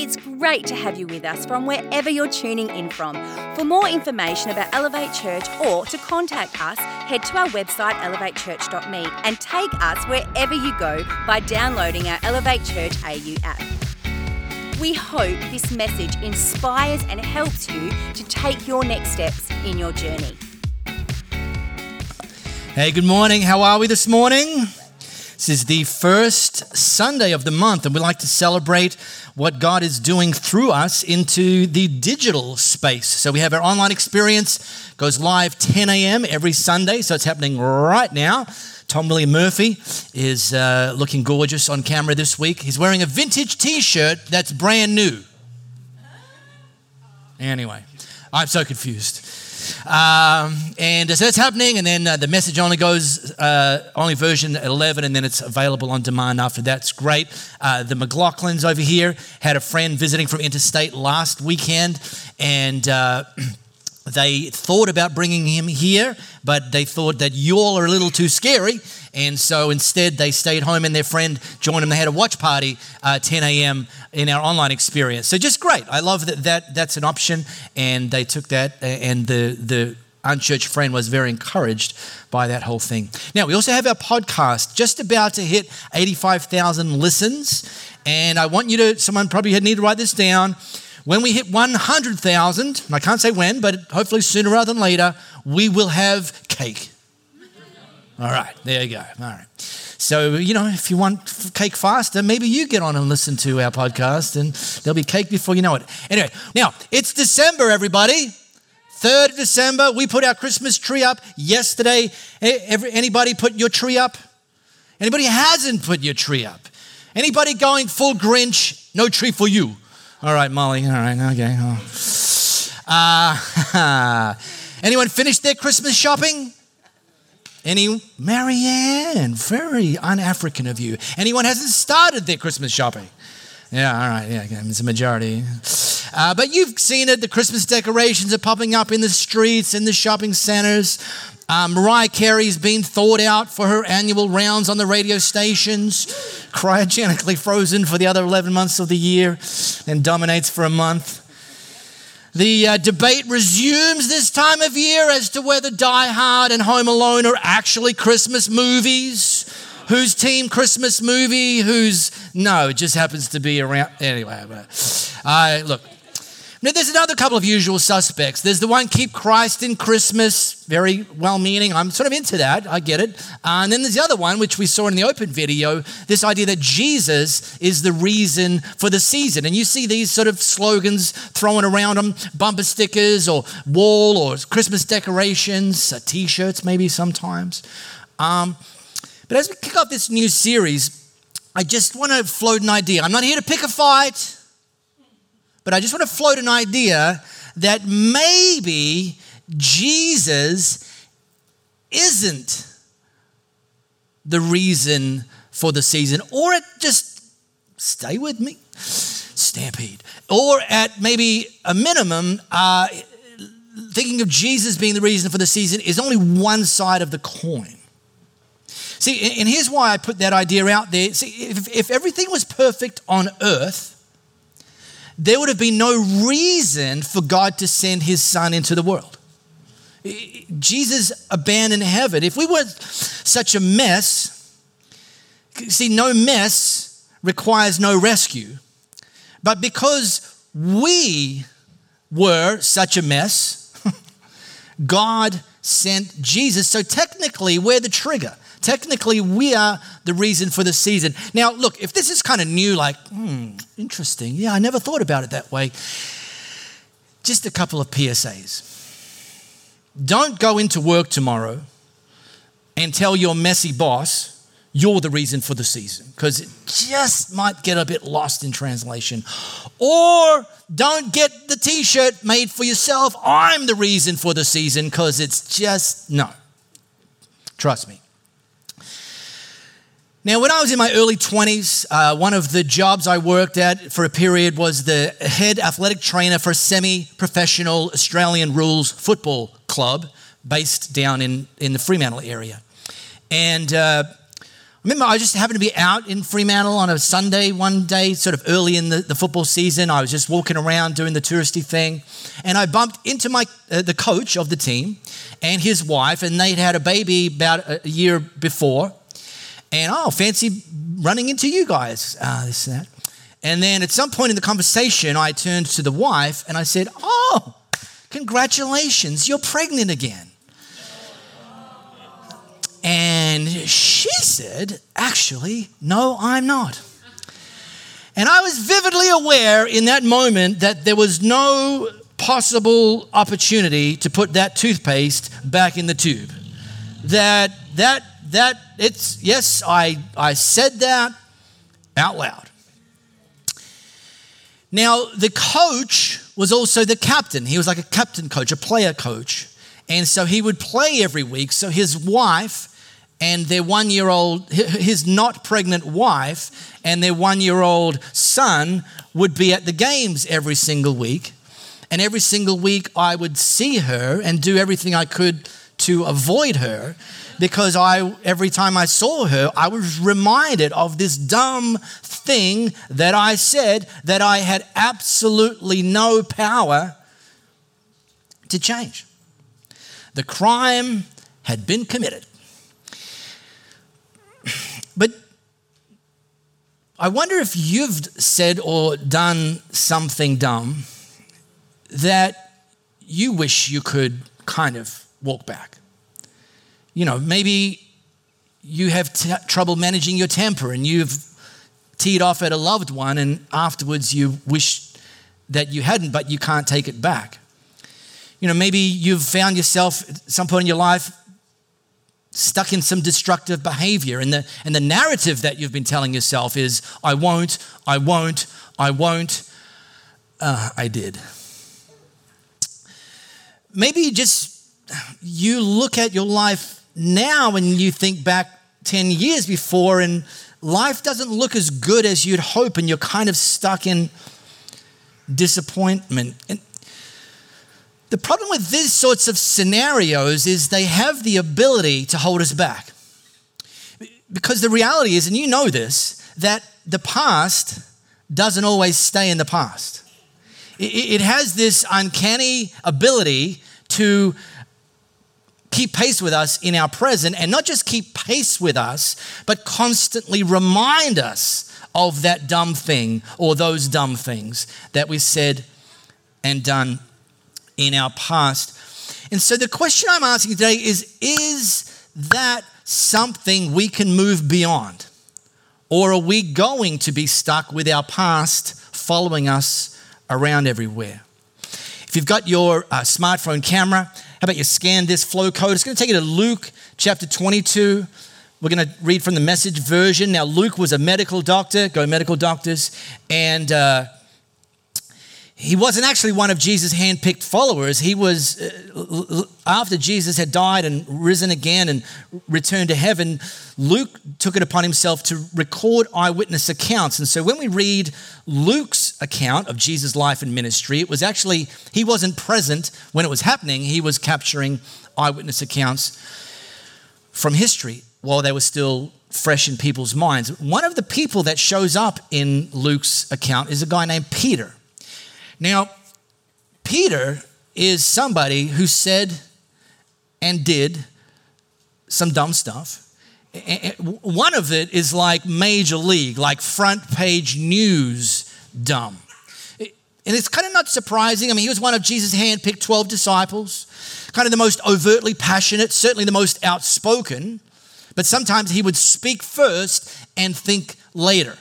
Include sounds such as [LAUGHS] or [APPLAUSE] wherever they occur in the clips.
It's great to have you with us from wherever you're tuning in from. For more information about Elevate Church or to contact us, head to our website elevatechurch.me and take us wherever you go by downloading our Elevate Church AU app. We hope this message inspires and helps you to take your next steps in your journey. Hey, good morning. How are we this morning? This is the first Sunday of the month, and we like to celebrate what God is doing through us into the digital space. So we have our online experience goes live 10 a.m. every Sunday, so it's happening right now. Tom William Murphy is uh, looking gorgeous on camera this week. He's wearing a vintage T-shirt that's brand new. Anyway, I'm so confused. Um, and so that's happening, and then uh, the message only goes, uh, only version 11, and then it's available on demand after that's great. Uh, the McLaughlins over here had a friend visiting from interstate last weekend, and uh, [CLEARS THROAT] they thought about bringing him here, but they thought that you all are a little too scary. And so instead, they stayed home and their friend joined them. They had a watch party uh, 10 a.m. in our online experience. So just great. I love that, that that's an option. And they took that, and the, the unchurched friend was very encouraged by that whole thing. Now, we also have our podcast just about to hit 85,000 listens. And I want you to, someone probably had need to write this down. When we hit 100,000, I can't say when, but hopefully sooner rather than later, we will have cake. All right, there you go. All right. So, you know, if you want cake faster, maybe you get on and listen to our podcast and there'll be cake before you know it. Anyway, now it's December, everybody. 3rd of December, we put our Christmas tree up yesterday. Anybody put your tree up? Anybody hasn't put your tree up? Anybody going full Grinch? No tree for you. All right, Molly. All right, okay. Oh. Uh, [LAUGHS] anyone finished their Christmas shopping? Any Marianne, very un-African of you. Anyone hasn't started their Christmas shopping? Yeah, all right, yeah, it's a majority. Uh, but you've seen it. The Christmas decorations are popping up in the streets, in the shopping centers. Uh, Mariah Carey's been thawed out for her annual rounds on the radio stations, cryogenically frozen for the other 11 months of the year, and dominates for a month. The uh, debate resumes this time of year as to whether Die Hard and Home Alone are actually Christmas movies. Whose team Christmas movie? Who's no? It just happens to be around. Anyway, uh, look. Now, there's another couple of usual suspects. There's the one, keep Christ in Christmas, very well meaning. I'm sort of into that, I get it. Uh, and then there's the other one, which we saw in the open video this idea that Jesus is the reason for the season. And you see these sort of slogans thrown around them bumper stickers or wall or Christmas decorations, uh, t shirts, maybe sometimes. Um, but as we kick off this new series, I just want to float an idea. I'm not here to pick a fight. But I just want to float an idea that maybe Jesus isn't the reason for the season, or it just stay with me, stampede, or at maybe a minimum, uh, thinking of Jesus being the reason for the season is only one side of the coin. See, and here's why I put that idea out there. See, if, if everything was perfect on earth, there would have been no reason for God to send his son into the world. Jesus abandoned heaven. If we weren't such a mess, see, no mess requires no rescue. But because we were such a mess, [LAUGHS] God sent Jesus. So technically, we're the trigger. Technically, we are the reason for the season. Now, look, if this is kind of new, like, hmm, interesting. Yeah, I never thought about it that way. Just a couple of PSAs. Don't go into work tomorrow and tell your messy boss you're the reason for the season because it just might get a bit lost in translation. Or don't get the t shirt made for yourself. I'm the reason for the season because it's just no. Trust me. Now, when I was in my early 20s, uh, one of the jobs I worked at for a period was the head athletic trainer for a semi professional Australian rules football club based down in, in the Fremantle area. And uh, remember I just happened to be out in Fremantle on a Sunday one day, sort of early in the, the football season. I was just walking around doing the touristy thing, and I bumped into my uh, the coach of the team and his wife, and they'd had a baby about a year before. And oh, fancy running into you guys, uh, this and that. And then at some point in the conversation, I turned to the wife and I said, Oh, congratulations, you're pregnant again. And she said, Actually, no, I'm not. And I was vividly aware in that moment that there was no possible opportunity to put that toothpaste back in the tube. That, that, that, it's, yes, I, I said that out loud. Now, the coach was also the captain. He was like a captain coach, a player coach. And so he would play every week. So his wife and their one year old, his not pregnant wife, and their one year old son would be at the games every single week. And every single week I would see her and do everything I could to avoid her because I every time I saw her, I was reminded of this dumb thing that I said that I had absolutely no power to change. The crime had been committed. But I wonder if you've said or done something dumb that you wish you could kind of walk back you know, maybe you have t- trouble managing your temper and you've teed off at a loved one and afterwards you wish that you hadn't, but you can't take it back. You know, maybe you've found yourself at some point in your life stuck in some destructive behavior, and the, and the narrative that you've been telling yourself is, I won't, I won't, I won't. Uh, I did. Maybe just you look at your life now and you think back 10 years before and life doesn't look as good as you'd hope and you're kind of stuck in disappointment. And the problem with these sorts of scenarios is they have the ability to hold us back. Because the reality is, and you know this, that the past doesn't always stay in the past. It has this uncanny ability to keep pace with us in our present and not just keep pace with us, but constantly remind us of that dumb thing or those dumb things that we said and done in our past. And so the question I'm asking today is Is that something we can move beyond? Or are we going to be stuck with our past following us around everywhere? If you've got your uh, smartphone camera, about you scan this flow code? It's going to take you to Luke chapter 22. We're going to read from the message version. Now, Luke was a medical doctor, go medical doctors, and uh, he wasn't actually one of Jesus' handpicked followers. He was, uh, after Jesus had died and risen again and returned to heaven, Luke took it upon himself to record eyewitness accounts. And so when we read Luke's account of Jesus' life and ministry, it was actually, he wasn't present when it was happening, he was capturing eyewitness accounts from history while they were still fresh in people's minds. One of the people that shows up in Luke's account is a guy named Peter. Now, Peter is somebody who said and did some dumb stuff. One of it is like major league, like front page news dumb. And it's kind of not surprising. I mean, he was one of Jesus' handpicked 12 disciples, kind of the most overtly passionate, certainly the most outspoken, but sometimes he would speak first and think later.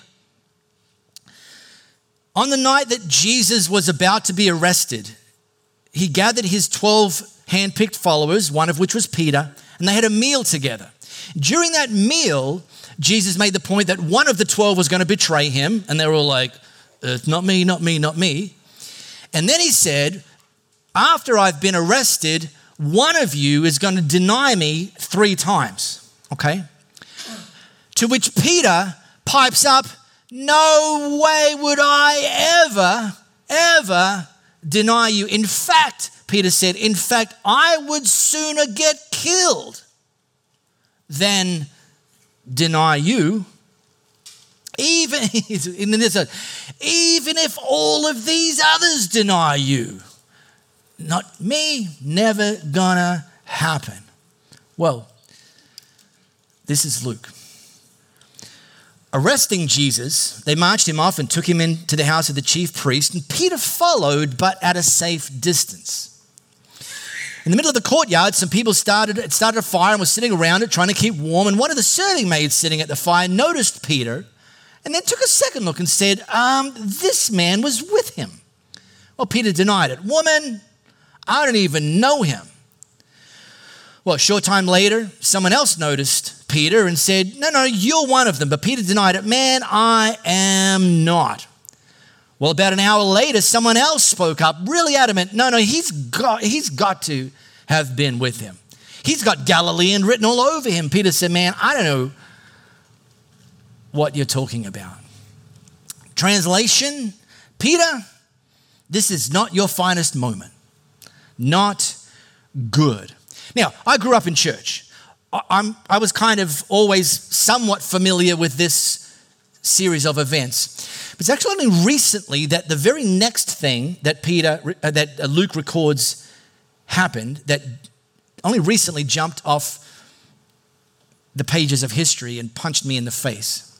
On the night that Jesus was about to be arrested, he gathered his 12 handpicked followers, one of which was Peter, and they had a meal together. During that meal, Jesus made the point that one of the 12 was going to betray him, and they were all like, uh, Not me, not me, not me. And then he said, After I've been arrested, one of you is going to deny me three times. Okay? To which Peter pipes up, no way would I ever, ever deny you. In fact, Peter said, in fact, I would sooner get killed than deny you, even, [LAUGHS] in this, even if all of these others deny you, not me, never gonna happen. Well, this is Luke. Arresting Jesus, they marched him off and took him into the house of the chief priest, and Peter followed, but at a safe distance. In the middle of the courtyard, some people started, started a fire and were sitting around it trying to keep warm. And one of the serving maids sitting at the fire noticed Peter and then took a second look and said, um, This man was with him. Well, Peter denied it. Woman, I don't even know him. Well, a short time later, someone else noticed Peter and said, No, no, you're one of them. But Peter denied it. Man, I am not. Well, about an hour later, someone else spoke up, really adamant. No, no, he's got, he's got to have been with him. He's got Galilean written all over him. Peter said, Man, I don't know what you're talking about. Translation Peter, this is not your finest moment. Not good. Now, I grew up in church. I'm, I was kind of always somewhat familiar with this series of events. But it's actually only recently that the very next thing that Peter, uh, that uh, Luke records happened, that only recently jumped off the pages of history and punched me in the face.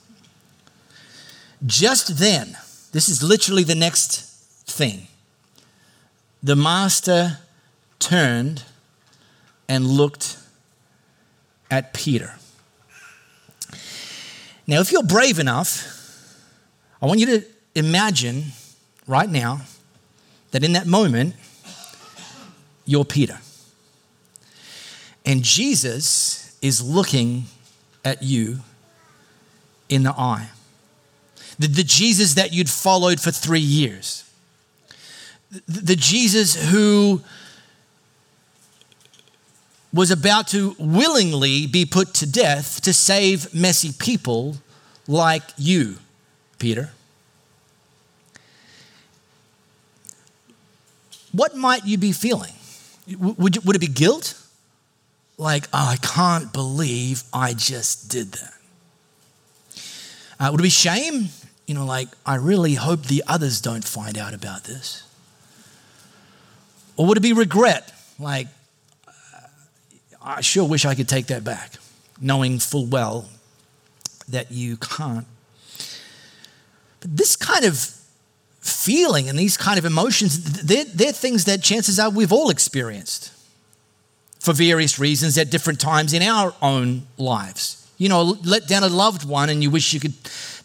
Just then, this is literally the next thing. The master turned and looked at Peter. Now, if you're brave enough, I want you to imagine right now that in that moment, you're Peter. And Jesus is looking at you in the eye. The, the Jesus that you'd followed for three years. The, the Jesus who was about to willingly be put to death to save messy people like you, Peter. What might you be feeling? Would, would it be guilt? Like, oh, I can't believe I just did that. Uh, would it be shame? You know, like, I really hope the others don't find out about this. Or would it be regret? Like, I sure wish I could take that back, knowing full well that you can't. But this kind of feeling and these kind of emotions, they're, they're things that chances are we've all experienced for various reasons at different times in our own lives. You know, let down a loved one and you wish you could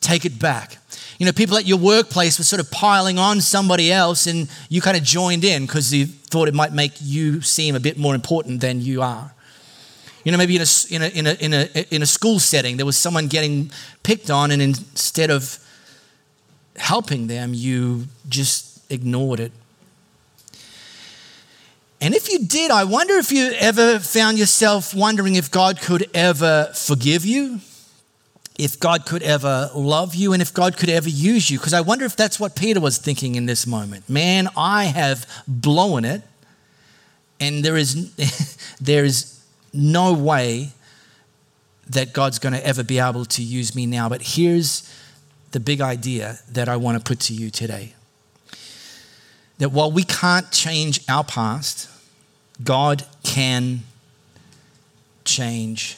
take it back. You know, people at your workplace were sort of piling on somebody else and you kind of joined in because you thought it might make you seem a bit more important than you are. You know, maybe in a, in a, in a, in a, in a school setting, there was someone getting picked on, and instead of helping them, you just ignored it. And if you did, I wonder if you ever found yourself wondering if God could ever forgive you, if God could ever love you, and if God could ever use you. Because I wonder if that's what Peter was thinking in this moment. Man, I have blown it, and there is, [LAUGHS] there is no way that God's going to ever be able to use me now. But here's the big idea that I want to put to you today that while we can't change our past, God can change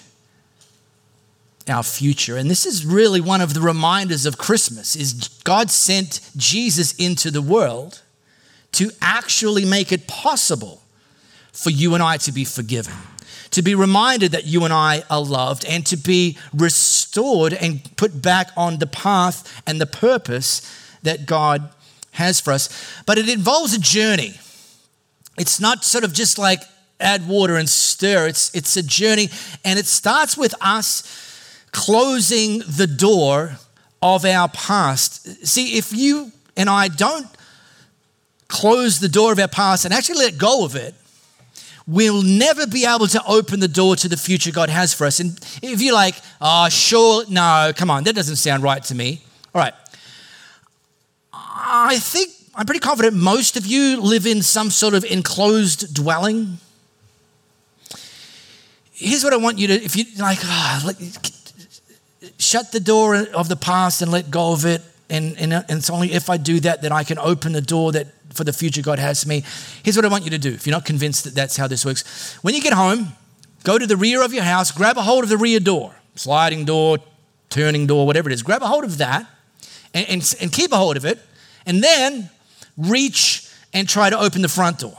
our future and this is really one of the reminders of christmas is god sent jesus into the world to actually make it possible for you and i to be forgiven to be reminded that you and I are loved, and to be restored and put back on the path and the purpose that God has for us. But it involves a journey. It's not sort of just like add water and stir, it's, it's a journey, and it starts with us closing the door of our past. See, if you and I don't close the door of our past and actually let go of it, we'll never be able to open the door to the future God has for us. And if you're like, oh, sure, no, come on, that doesn't sound right to me. All right. I think I'm pretty confident most of you live in some sort of enclosed dwelling. Here's what I want you to, if you like, oh, shut the door of the past and let go of it. And, and, and it's only if I do that that I can open the door that for the future God has for me. Here's what I want you to do if you're not convinced that that's how this works. When you get home, go to the rear of your house, grab a hold of the rear door, sliding door, turning door, whatever it is. Grab a hold of that and, and, and keep a hold of it. And then reach and try to open the front door.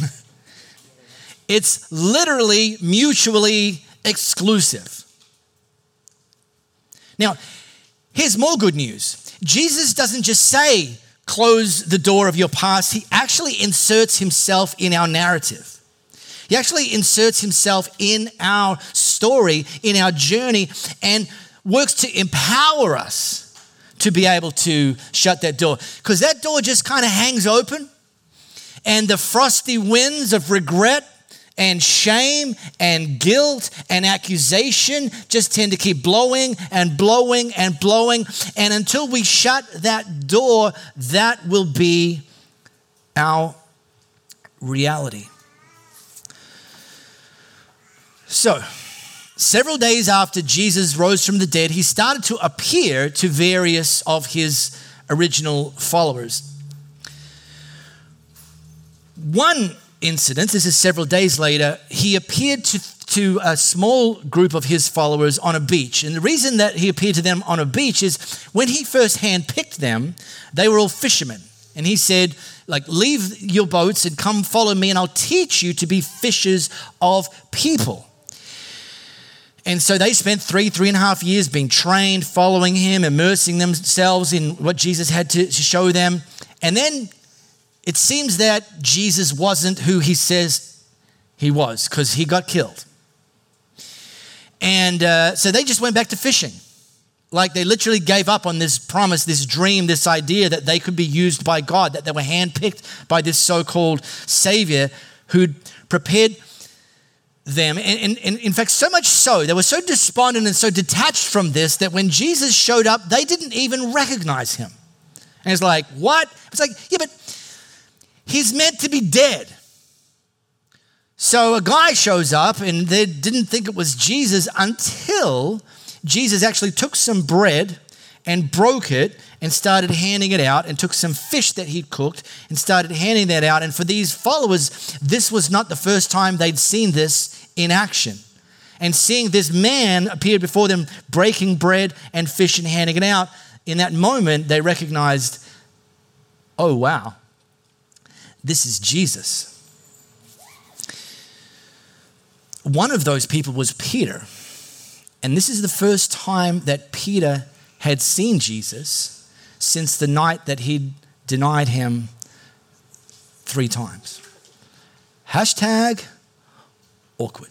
[LAUGHS] it's literally mutually exclusive. Now, here's more good news Jesus doesn't just say, close the door of your past, he actually inserts himself in our narrative. He actually inserts himself in our story, in our journey, and works to empower us to be able to shut that door. Because that door just kind of hangs open, and the frosty winds of regret and shame and guilt and accusation just tend to keep blowing and blowing and blowing. And until we shut that door, that will be our reality. So, several days after Jesus rose from the dead, he started to appear to various of his original followers. One incident, this is several days later, he appeared to, to a small group of his followers on a beach. And the reason that he appeared to them on a beach is when he first handpicked them, they were all fishermen. And he said, like, leave your boats and come follow me, and I'll teach you to be fishers of people. And so they spent three, three and a half years being trained, following him, immersing themselves in what Jesus had to, to show them. And then it seems that Jesus wasn't who he says he was because he got killed. And uh, so they just went back to fishing. Like they literally gave up on this promise, this dream, this idea that they could be used by God, that they were handpicked by this so called Savior who'd prepared them. And, and, and, in fact, so much so, they were so despondent and so detached from this that when Jesus showed up, they didn't even recognize him. And it's like, what? It's like, yeah, but he's meant to be dead. So a guy shows up and they didn't think it was Jesus until Jesus actually took some bread and broke it and started handing it out and took some fish that he'd cooked and started handing that out. And for these followers, this was not the first time they'd seen this in action. And seeing this man appear before them breaking bread and fish and handing it out, in that moment they recognized, oh, wow, this is Jesus. One of those people was Peter. And this is the first time that Peter had seen Jesus since the night that he'd denied him three times. Hashtag awkward.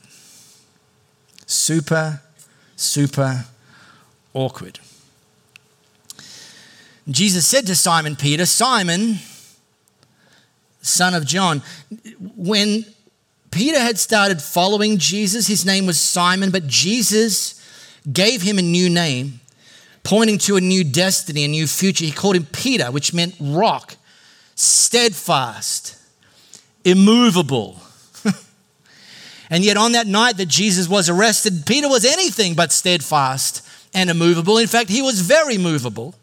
Super, super awkward. Jesus said to Simon Peter, Simon, son of John. When Peter had started following Jesus, his name was Simon, but Jesus gave him a new name, pointing to a new destiny, a new future. He called him Peter, which meant rock, steadfast, immovable. [LAUGHS] and yet, on that night that Jesus was arrested, Peter was anything but steadfast and immovable. In fact, he was very movable.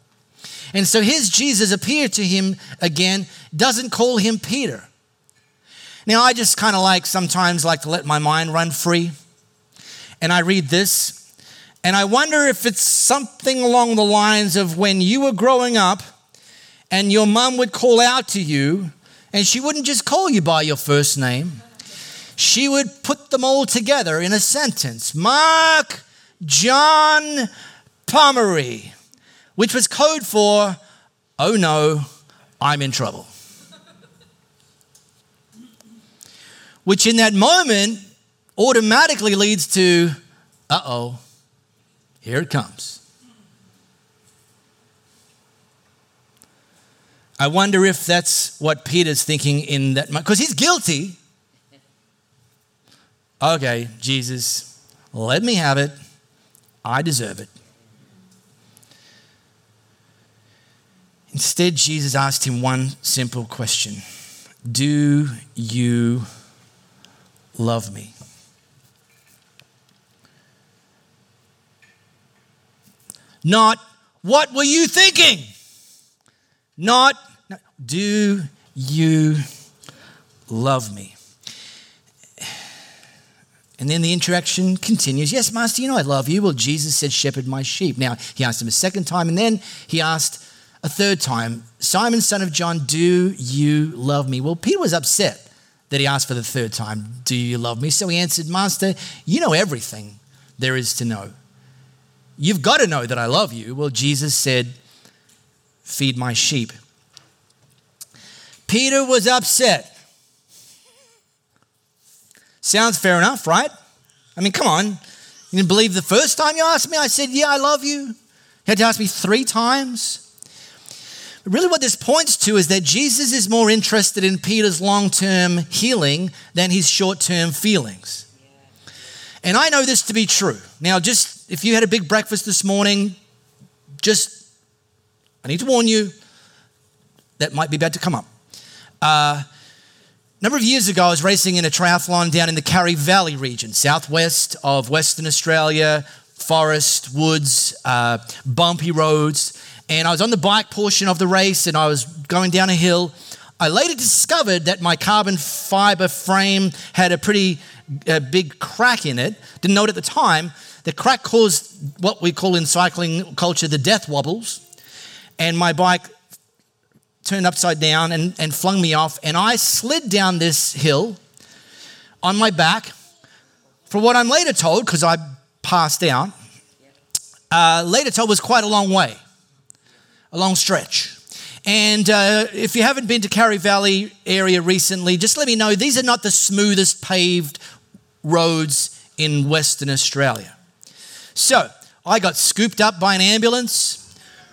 And so his Jesus appeared to him again, doesn't call him Peter. Now, I just kind of like sometimes like to let my mind run free. And I read this, and I wonder if it's something along the lines of when you were growing up and your mom would call out to you, and she wouldn't just call you by your first name, she would put them all together in a sentence Mark, John, Pomeroy which was code for, oh no, I'm in trouble. which in that moment automatically leads to, uh oh, here it comes. I wonder if that's what Peter's thinking in that moment, because he's guilty. Okay, Jesus, let me have it. I deserve it. Instead, Jesus asked him one simple question Do you love me? Not, what were you thinking? Not, do you love me? And then the interaction continues. Yes, Master, you know I love you. Well, Jesus said, Shepherd my sheep. Now, he asked him a second time, and then he asked a third time, Simon, son of John, do you love me? Well, Peter was upset that he asked for the third time, Do you love me? So he answered, Master, you know everything there is to know. You've got to know that I love you. Well, Jesus said, Feed my sheep. Peter was upset. Sounds fair enough, right? I mean, come on. You didn't believe the first time you asked me? I said, Yeah, I love you. You had to ask me three times. Really, what this points to is that Jesus is more interested in Peter's long term healing than his short term feelings. And I know this to be true. Now, just if you had a big breakfast this morning, just, I need to warn you, that might be about to come up. Uh, a number of years ago, I was racing in a triathlon down in the Karri Valley region, southwest of Western Australia, forest, woods, uh, bumpy roads. And I was on the bike portion of the race and I was going down a hill. I later discovered that my carbon fiber frame had a pretty uh, big crack in it. Didn't know it at the time. The crack caused what we call in cycling culture the death wobbles. And my bike turned upside down and, and flung me off. And I slid down this hill on my back for what I'm later told, because I passed out, uh, later told was quite a long way, a long stretch. And uh, if you haven't been to Karri Valley area recently, just let me know these are not the smoothest paved roads in Western Australia. So I got scooped up by an ambulance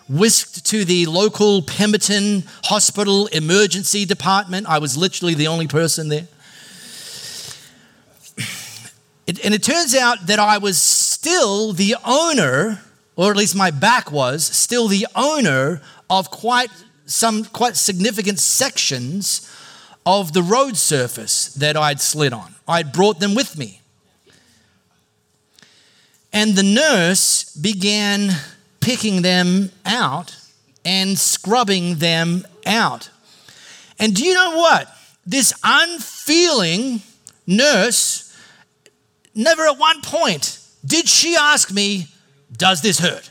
whisked to the local Pemberton Hospital emergency department. I was literally the only person there. It, and it turns out that I was still the owner, or at least my back was, still the owner of quite some quite significant sections of the road surface that I'd slid on. I'd brought them with me. And the nurse began picking them out and scrubbing them out. And do you know what? This unfeeling nurse never at one point did she ask me, Does this hurt?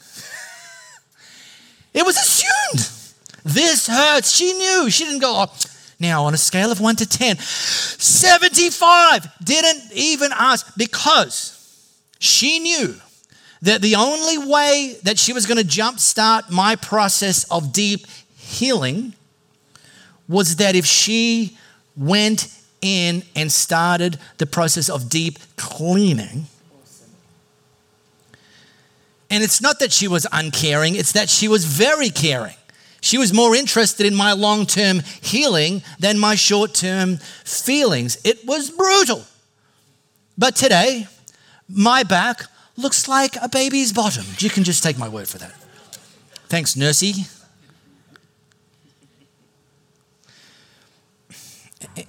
[LAUGHS] it was assumed. This hurts. She knew. She didn't go, oh, now on a scale of 1 to 10, 75. Didn't even ask because she knew that the only way that she was going to jumpstart my process of deep healing was that if she went in and started the process of deep cleaning. And it's not that she was uncaring, it's that she was very caring. She was more interested in my long term healing than my short term feelings. It was brutal. But today, my back looks like a baby's bottom. You can just take my word for that. Thanks, nursey.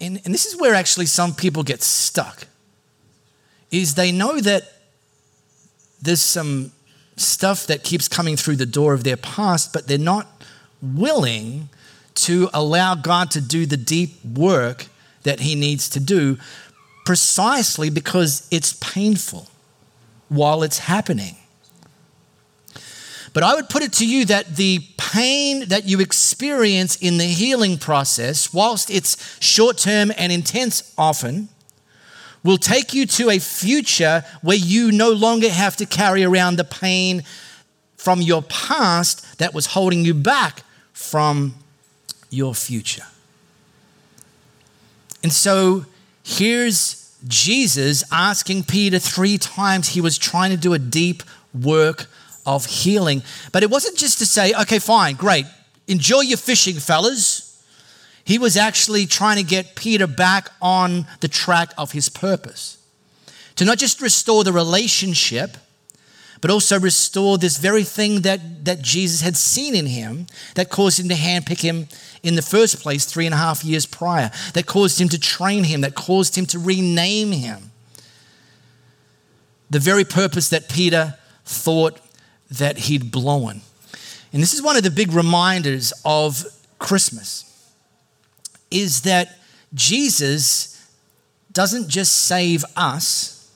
And, and this is where actually some people get stuck is they know that there's some stuff that keeps coming through the door of their past, but they're not willing to allow God to do the deep work that He needs to do precisely because it's painful while it's happening. But I would put it to you that the pain that you experience in the healing process, whilst it's short term and intense often, will take you to a future where you no longer have to carry around the pain from your past that was holding you back from your future. And so here's Jesus asking Peter three times. He was trying to do a deep work of healing. But it wasn't just to say, okay, fine, great, enjoy your fishing, fellas. He was actually trying to get Peter back on the track of his purpose. To not just restore the relationship, but also restore this very thing that, that Jesus had seen in him that caused him to handpick him in the first place three and a half years prior, that caused him to train him, that caused him to rename him. the very purpose that Peter thought that he'd blown. And this is one of the big reminders of Christmas is that Jesus doesn't just save us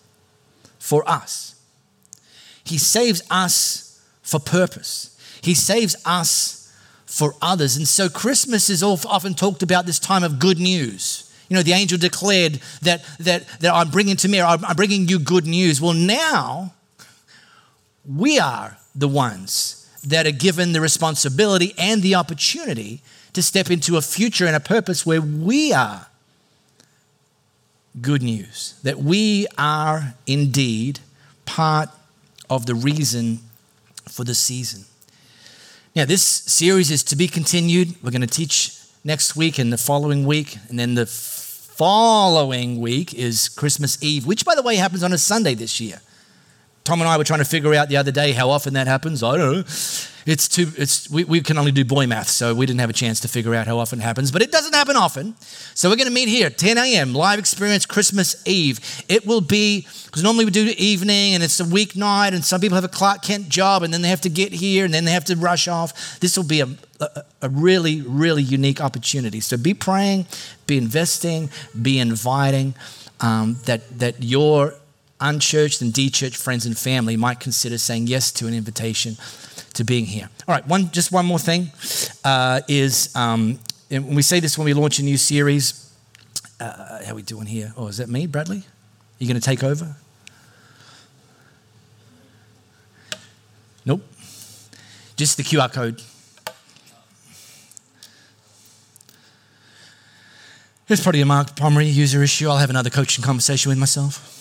for us. He saves us for purpose. He saves us for others. And so Christmas is often talked about this time of good news. You know, the angel declared that, that, that I'm bringing to me, I'm bringing you good news. Well, now we are the ones that are given the responsibility and the opportunity to step into a future and a purpose where we are good news, that we are indeed part of the reason for the season. Now, this series is to be continued. We're going to teach next week and the following week, and then the following week is Christmas Eve, which, by the way, happens on a Sunday this year. Tom and I were trying to figure out the other day how often that happens. I don't know. It's too, it's, we, we can only do boy math, so we didn't have a chance to figure out how often it happens, but it doesn't happen often. So we're going to meet here, 10 a.m., live experience Christmas Eve. It will be, because normally we do the evening and it's a weeknight, and some people have a Clark Kent job and then they have to get here and then they have to rush off. This will be a, a, a really, really unique opportunity. So be praying, be investing, be inviting um, that, that your unchurched and de-churched friends and family might consider saying yes to an invitation to being here. All right, one just one more thing uh, is um, and we say this when we launch a new series. Uh, how are we doing here? Oh, is that me, Bradley? Are you going to take over? Nope. Just the QR code. It's probably a Mark primary user issue. I'll have another coaching conversation with myself.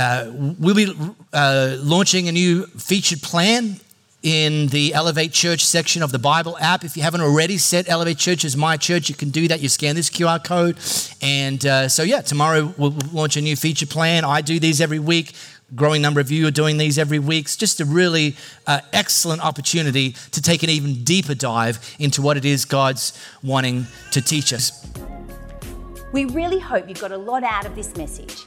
Uh, we'll be uh, launching a new featured plan in the Elevate Church section of the Bible app. If you haven't already set Elevate Church as my church, you can do that. You scan this QR code. And uh, so, yeah, tomorrow we'll launch a new feature plan. I do these every week. Growing number of you are doing these every week. It's just a really uh, excellent opportunity to take an even deeper dive into what it is God's wanting to teach us. We really hope you got a lot out of this message.